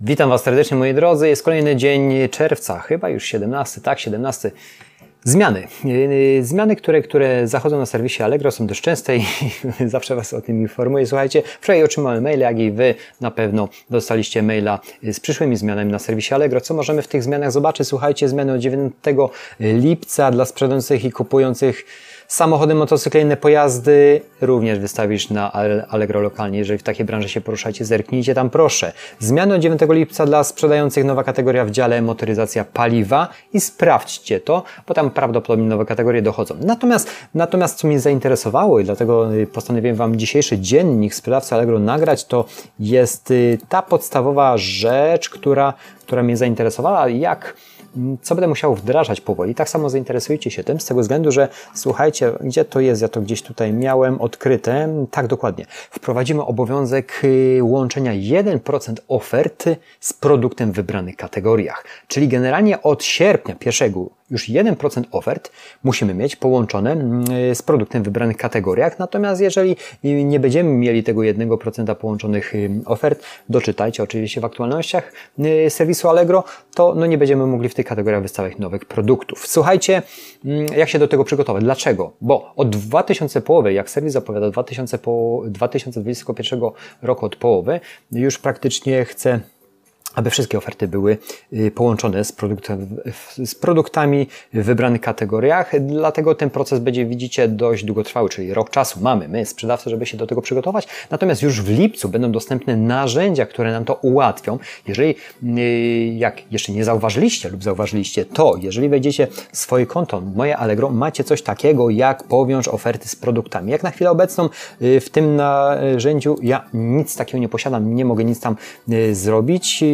Witam Was serdecznie moi drodzy. Jest kolejny dzień czerwca, chyba już 17, tak, 17. Zmiany. Zmiany, które, które zachodzą na serwisie Allegro są dość częste i zawsze Was o tym informuję. Słuchajcie, wczoraj otrzymałem maile, jak i Wy na pewno dostaliście maila z przyszłymi zmianami na serwisie Allegro. Co możemy w tych zmianach zobaczyć? Słuchajcie, zmiany od 9 lipca dla sprzedających i kupujących Samochody, motocykle, inne pojazdy również wystawisz na Allegro lokalnie. Jeżeli w takiej branży się poruszacie, zerknijcie tam proszę. Zmiany od 9 lipca dla sprzedających nowa kategoria w dziale motoryzacja paliwa i sprawdźcie to, bo tam prawdopodobnie nowe kategorie dochodzą. Natomiast, natomiast co mnie zainteresowało i dlatego y, postanowiłem Wam dzisiejszy dziennik sprzedawcy Allegro nagrać, to jest y, ta podstawowa rzecz, która, która mnie zainteresowała, jak co będę musiał wdrażać powoli. Tak samo zainteresujcie się tym, z tego względu, że słuchajcie, gdzie to jest, ja to gdzieś tutaj miałem odkryte, tak dokładnie. Wprowadzimy obowiązek y, łączenia 1% oferty z produktem w wybranych kategoriach. Czyli generalnie od sierpnia pierwszego już 1% ofert musimy mieć połączone mm, z produktem w wybranych kategoriach. Natomiast jeżeli nie będziemy mieli tego 1% połączonych ofert, doczytajcie oczywiście w aktualnościach y, serwisu Allegro, to no nie będziemy mogli w tych kategoriach wystawiać nowych produktów. Słuchajcie, mm, jak się do tego przygotować? Dlaczego? Bo od 2000 połowy, jak serwis zapowiada 2000 po, 2021 roku od połowy, już praktycznie chce aby wszystkie oferty były y, połączone z, z, produktami w wybranych kategoriach. Dlatego ten proces będzie, widzicie, dość długotrwały, czyli rok czasu mamy my, sprzedawcy, żeby się do tego przygotować. Natomiast już w lipcu będą dostępne narzędzia, które nam to ułatwią. Jeżeli, y, jak jeszcze nie zauważyliście lub zauważyliście, to jeżeli wejdziecie w swoje konto, moje Allegro, macie coś takiego jak powiąż oferty z produktami. Jak na chwilę obecną y, w tym narzędziu ja nic takiego nie posiadam, nie mogę nic tam zrobić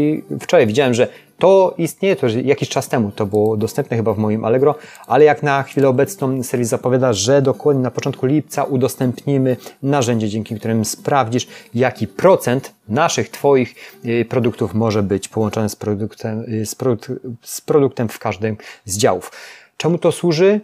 wczoraj widziałem, że to istnieje, to jakiś czas temu to było dostępne chyba w moim Allegro, ale jak na chwilę obecną serwis zapowiada, że dokładnie na początku lipca udostępnimy narzędzie, dzięki którym sprawdzisz, jaki procent naszych, Twoich y, produktów może być połączony z produktem, y, z, z produktem w każdym z działów. Czemu to służy?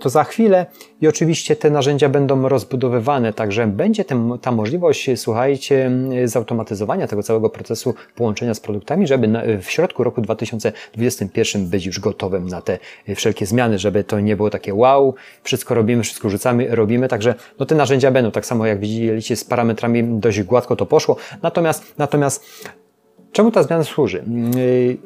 To za chwilę. I oczywiście te narzędzia będą rozbudowywane, także będzie ta możliwość, słuchajcie, zautomatyzowania tego całego procesu połączenia z produktami, żeby w środku roku 2021 być już gotowym na te wszelkie zmiany, żeby to nie było takie wow, wszystko robimy, wszystko rzucamy, robimy, także no te narzędzia będą, tak samo jak widzieliście z parametrami dość gładko to poszło, natomiast, natomiast Czemu ta zmiana służy?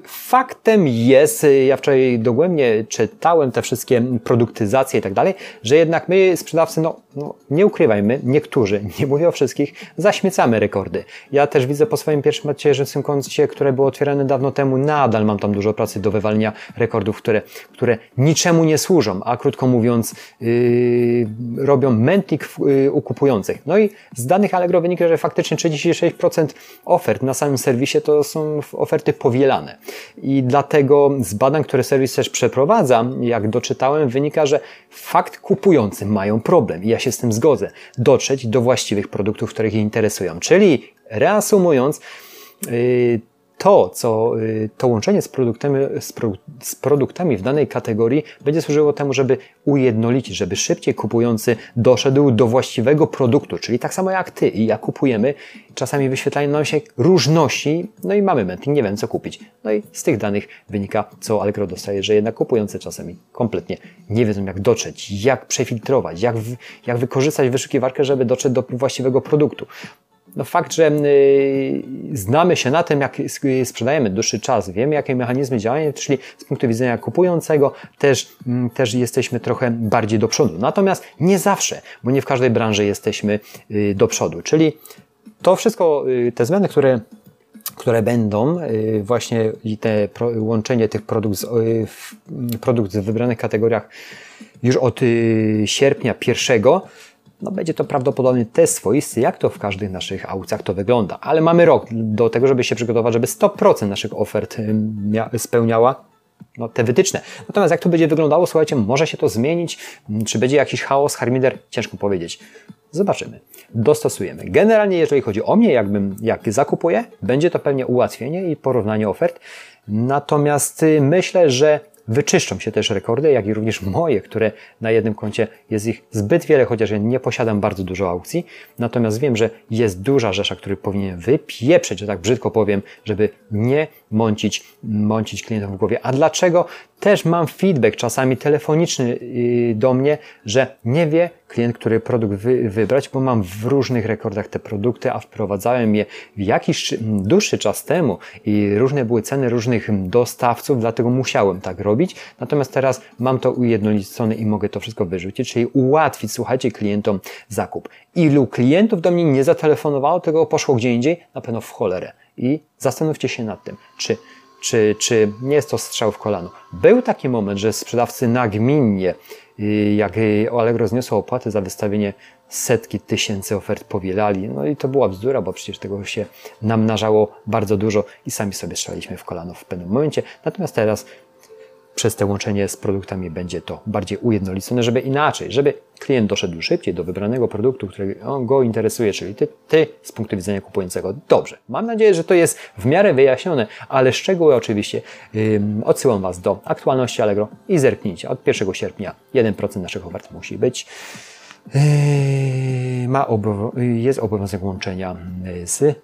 Faktem jest, ja wczoraj dogłębnie czytałem te wszystkie produktyzacje i tak dalej, że jednak my sprzedawcy, no, no, nie ukrywajmy, niektórzy, nie mówię o wszystkich, zaśmiecamy rekordy. Ja też widzę po swoim pierwszym macierzystym koncie, które było otwierane dawno temu, nadal mam tam dużo pracy do wywalenia rekordów, które, które niczemu nie służą, a krótko mówiąc yy, robią mętlik yy, u kupujących. No i z danych Allegro wynika, że faktycznie 36% ofert na samym serwisie to są oferty powielane. I dlatego z badań, które serwis też przeprowadza, jak doczytałem, wynika, że fakt kupujący mają problem. I ja się z tym zgodzę. Dotrzeć do właściwych produktów, które ich interesują. Czyli reasumując, yy, to, co y, to łączenie z produktami, z, pro, z, produktami w danej kategorii będzie służyło temu, żeby ujednolicić, żeby szybciej kupujący doszedł do właściwego produktu, czyli tak samo jak Ty i ja kupujemy, czasami wyświetlają nam się różności, no i mamy mętlik, nie wiem co kupić. No i z tych danych wynika, co Allegro dostaje, że jednak kupujący czasami kompletnie nie wiedzą jak dotrzeć, jak przefiltrować, jak, jak wykorzystać wyszukiwarkę, żeby dotrzeć do właściwego produktu no fakt, że y, znamy się na tym, jak sprzedajemy dłuższy czas, wiemy, jakie mechanizmy działają, czyli z punktu widzenia kupującego też, mm, też jesteśmy trochę bardziej do przodu. Natomiast nie zawsze, bo nie w każdej branży jesteśmy y, do przodu. Czyli to wszystko, y, te zmiany, które które będą właśnie te łączenie tych produktów, produktów w wybranych kategoriach już od sierpnia pierwszego, no będzie to prawdopodobnie test swoisty, jak to w każdych naszych aukcjach to wygląda. Ale mamy rok do tego, żeby się przygotować, żeby 100% naszych ofert spełniała no, te wytyczne. Natomiast jak to będzie wyglądało, słuchajcie, może się to zmienić, czy będzie jakiś chaos, harmider, ciężko powiedzieć. Zobaczymy. Dostosujemy. Generalnie, jeżeli chodzi o mnie, jakbym, jak zakupuję, będzie to pewnie ułatwienie i porównanie ofert. Natomiast y, myślę, że wyczyszczą się też rekordy, jak i również moje, które na jednym koncie jest ich zbyt wiele, chociaż ja nie posiadam bardzo dużo aukcji. Natomiast wiem, że jest duża rzesza, który powinien wypieprzeć, że tak brzydko powiem, żeby nie mącić, mącić klientów w głowie. A dlaczego? Też mam feedback czasami telefoniczny yy, do mnie, że nie wie klient, który produkt wy, wybrać, bo mam w różnych rekordach te produkty, a wprowadzałem je w jakiś dłuższy czas temu i różne były ceny różnych dostawców, dlatego musiałem tak robić. Natomiast teraz mam to ujednolicone i mogę to wszystko wyrzucić, czyli ułatwić, słuchajcie, klientom zakup. Ilu klientów do mnie nie zatelefonowało, tego poszło gdzie indziej? Na pewno w cholerę. I zastanówcie się nad tym, czy czy, czy nie jest to strzał w kolano. Był taki moment, że sprzedawcy nagminnie, jak Allegro zniosło opłaty za wystawienie setki tysięcy ofert powielali. No i to była bzdura, bo przecież tego się namnażało bardzo dużo i sami sobie strzelaliśmy w kolano w pewnym momencie. Natomiast teraz przez te łączenie z produktami będzie to bardziej ujednolicone, żeby inaczej, żeby klient doszedł szybciej do wybranego produktu, który go interesuje, czyli ty, ty z punktu widzenia kupującego. Dobrze, mam nadzieję, że to jest w miarę wyjaśnione, ale szczegóły oczywiście yy, odsyłam Was do aktualności Allegro i zerknijcie. Od 1 sierpnia 1% naszych ofert musi być. Yy, ma jest obowiązek łączenia z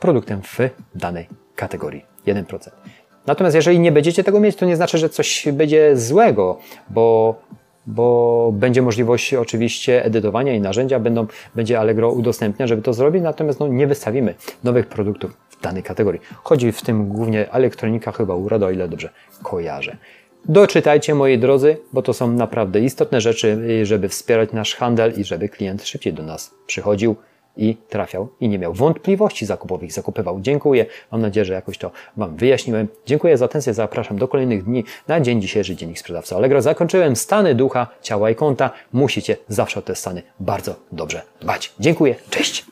produktem w danej kategorii 1%. Natomiast jeżeli nie będziecie tego mieć, to nie znaczy, że coś będzie złego, bo, bo będzie możliwość oczywiście edytowania i narzędzia będą, będzie Allegro udostępnia, żeby to zrobić, natomiast no, nie wystawimy nowych produktów w danej kategorii. Chodzi w tym głównie elektronika, chyba urada, o ile dobrze kojarzę. Doczytajcie, moi drodzy, bo to są naprawdę istotne rzeczy, żeby wspierać nasz handel i żeby klient szybciej do nas przychodził i trafiał i nie miał wątpliwości zakupowych, zakupywał. Dziękuję. Mam nadzieję, że jakoś to Wam wyjaśniłem. Dziękuję za atencję. Zapraszam do kolejnych dni na dzień dzisiejszy Dziennik Sprzedawca Allegro. Zakończyłem stany ducha, ciała i konta. Musicie zawsze o te stany bardzo dobrze dbać. Dziękuję. Cześć!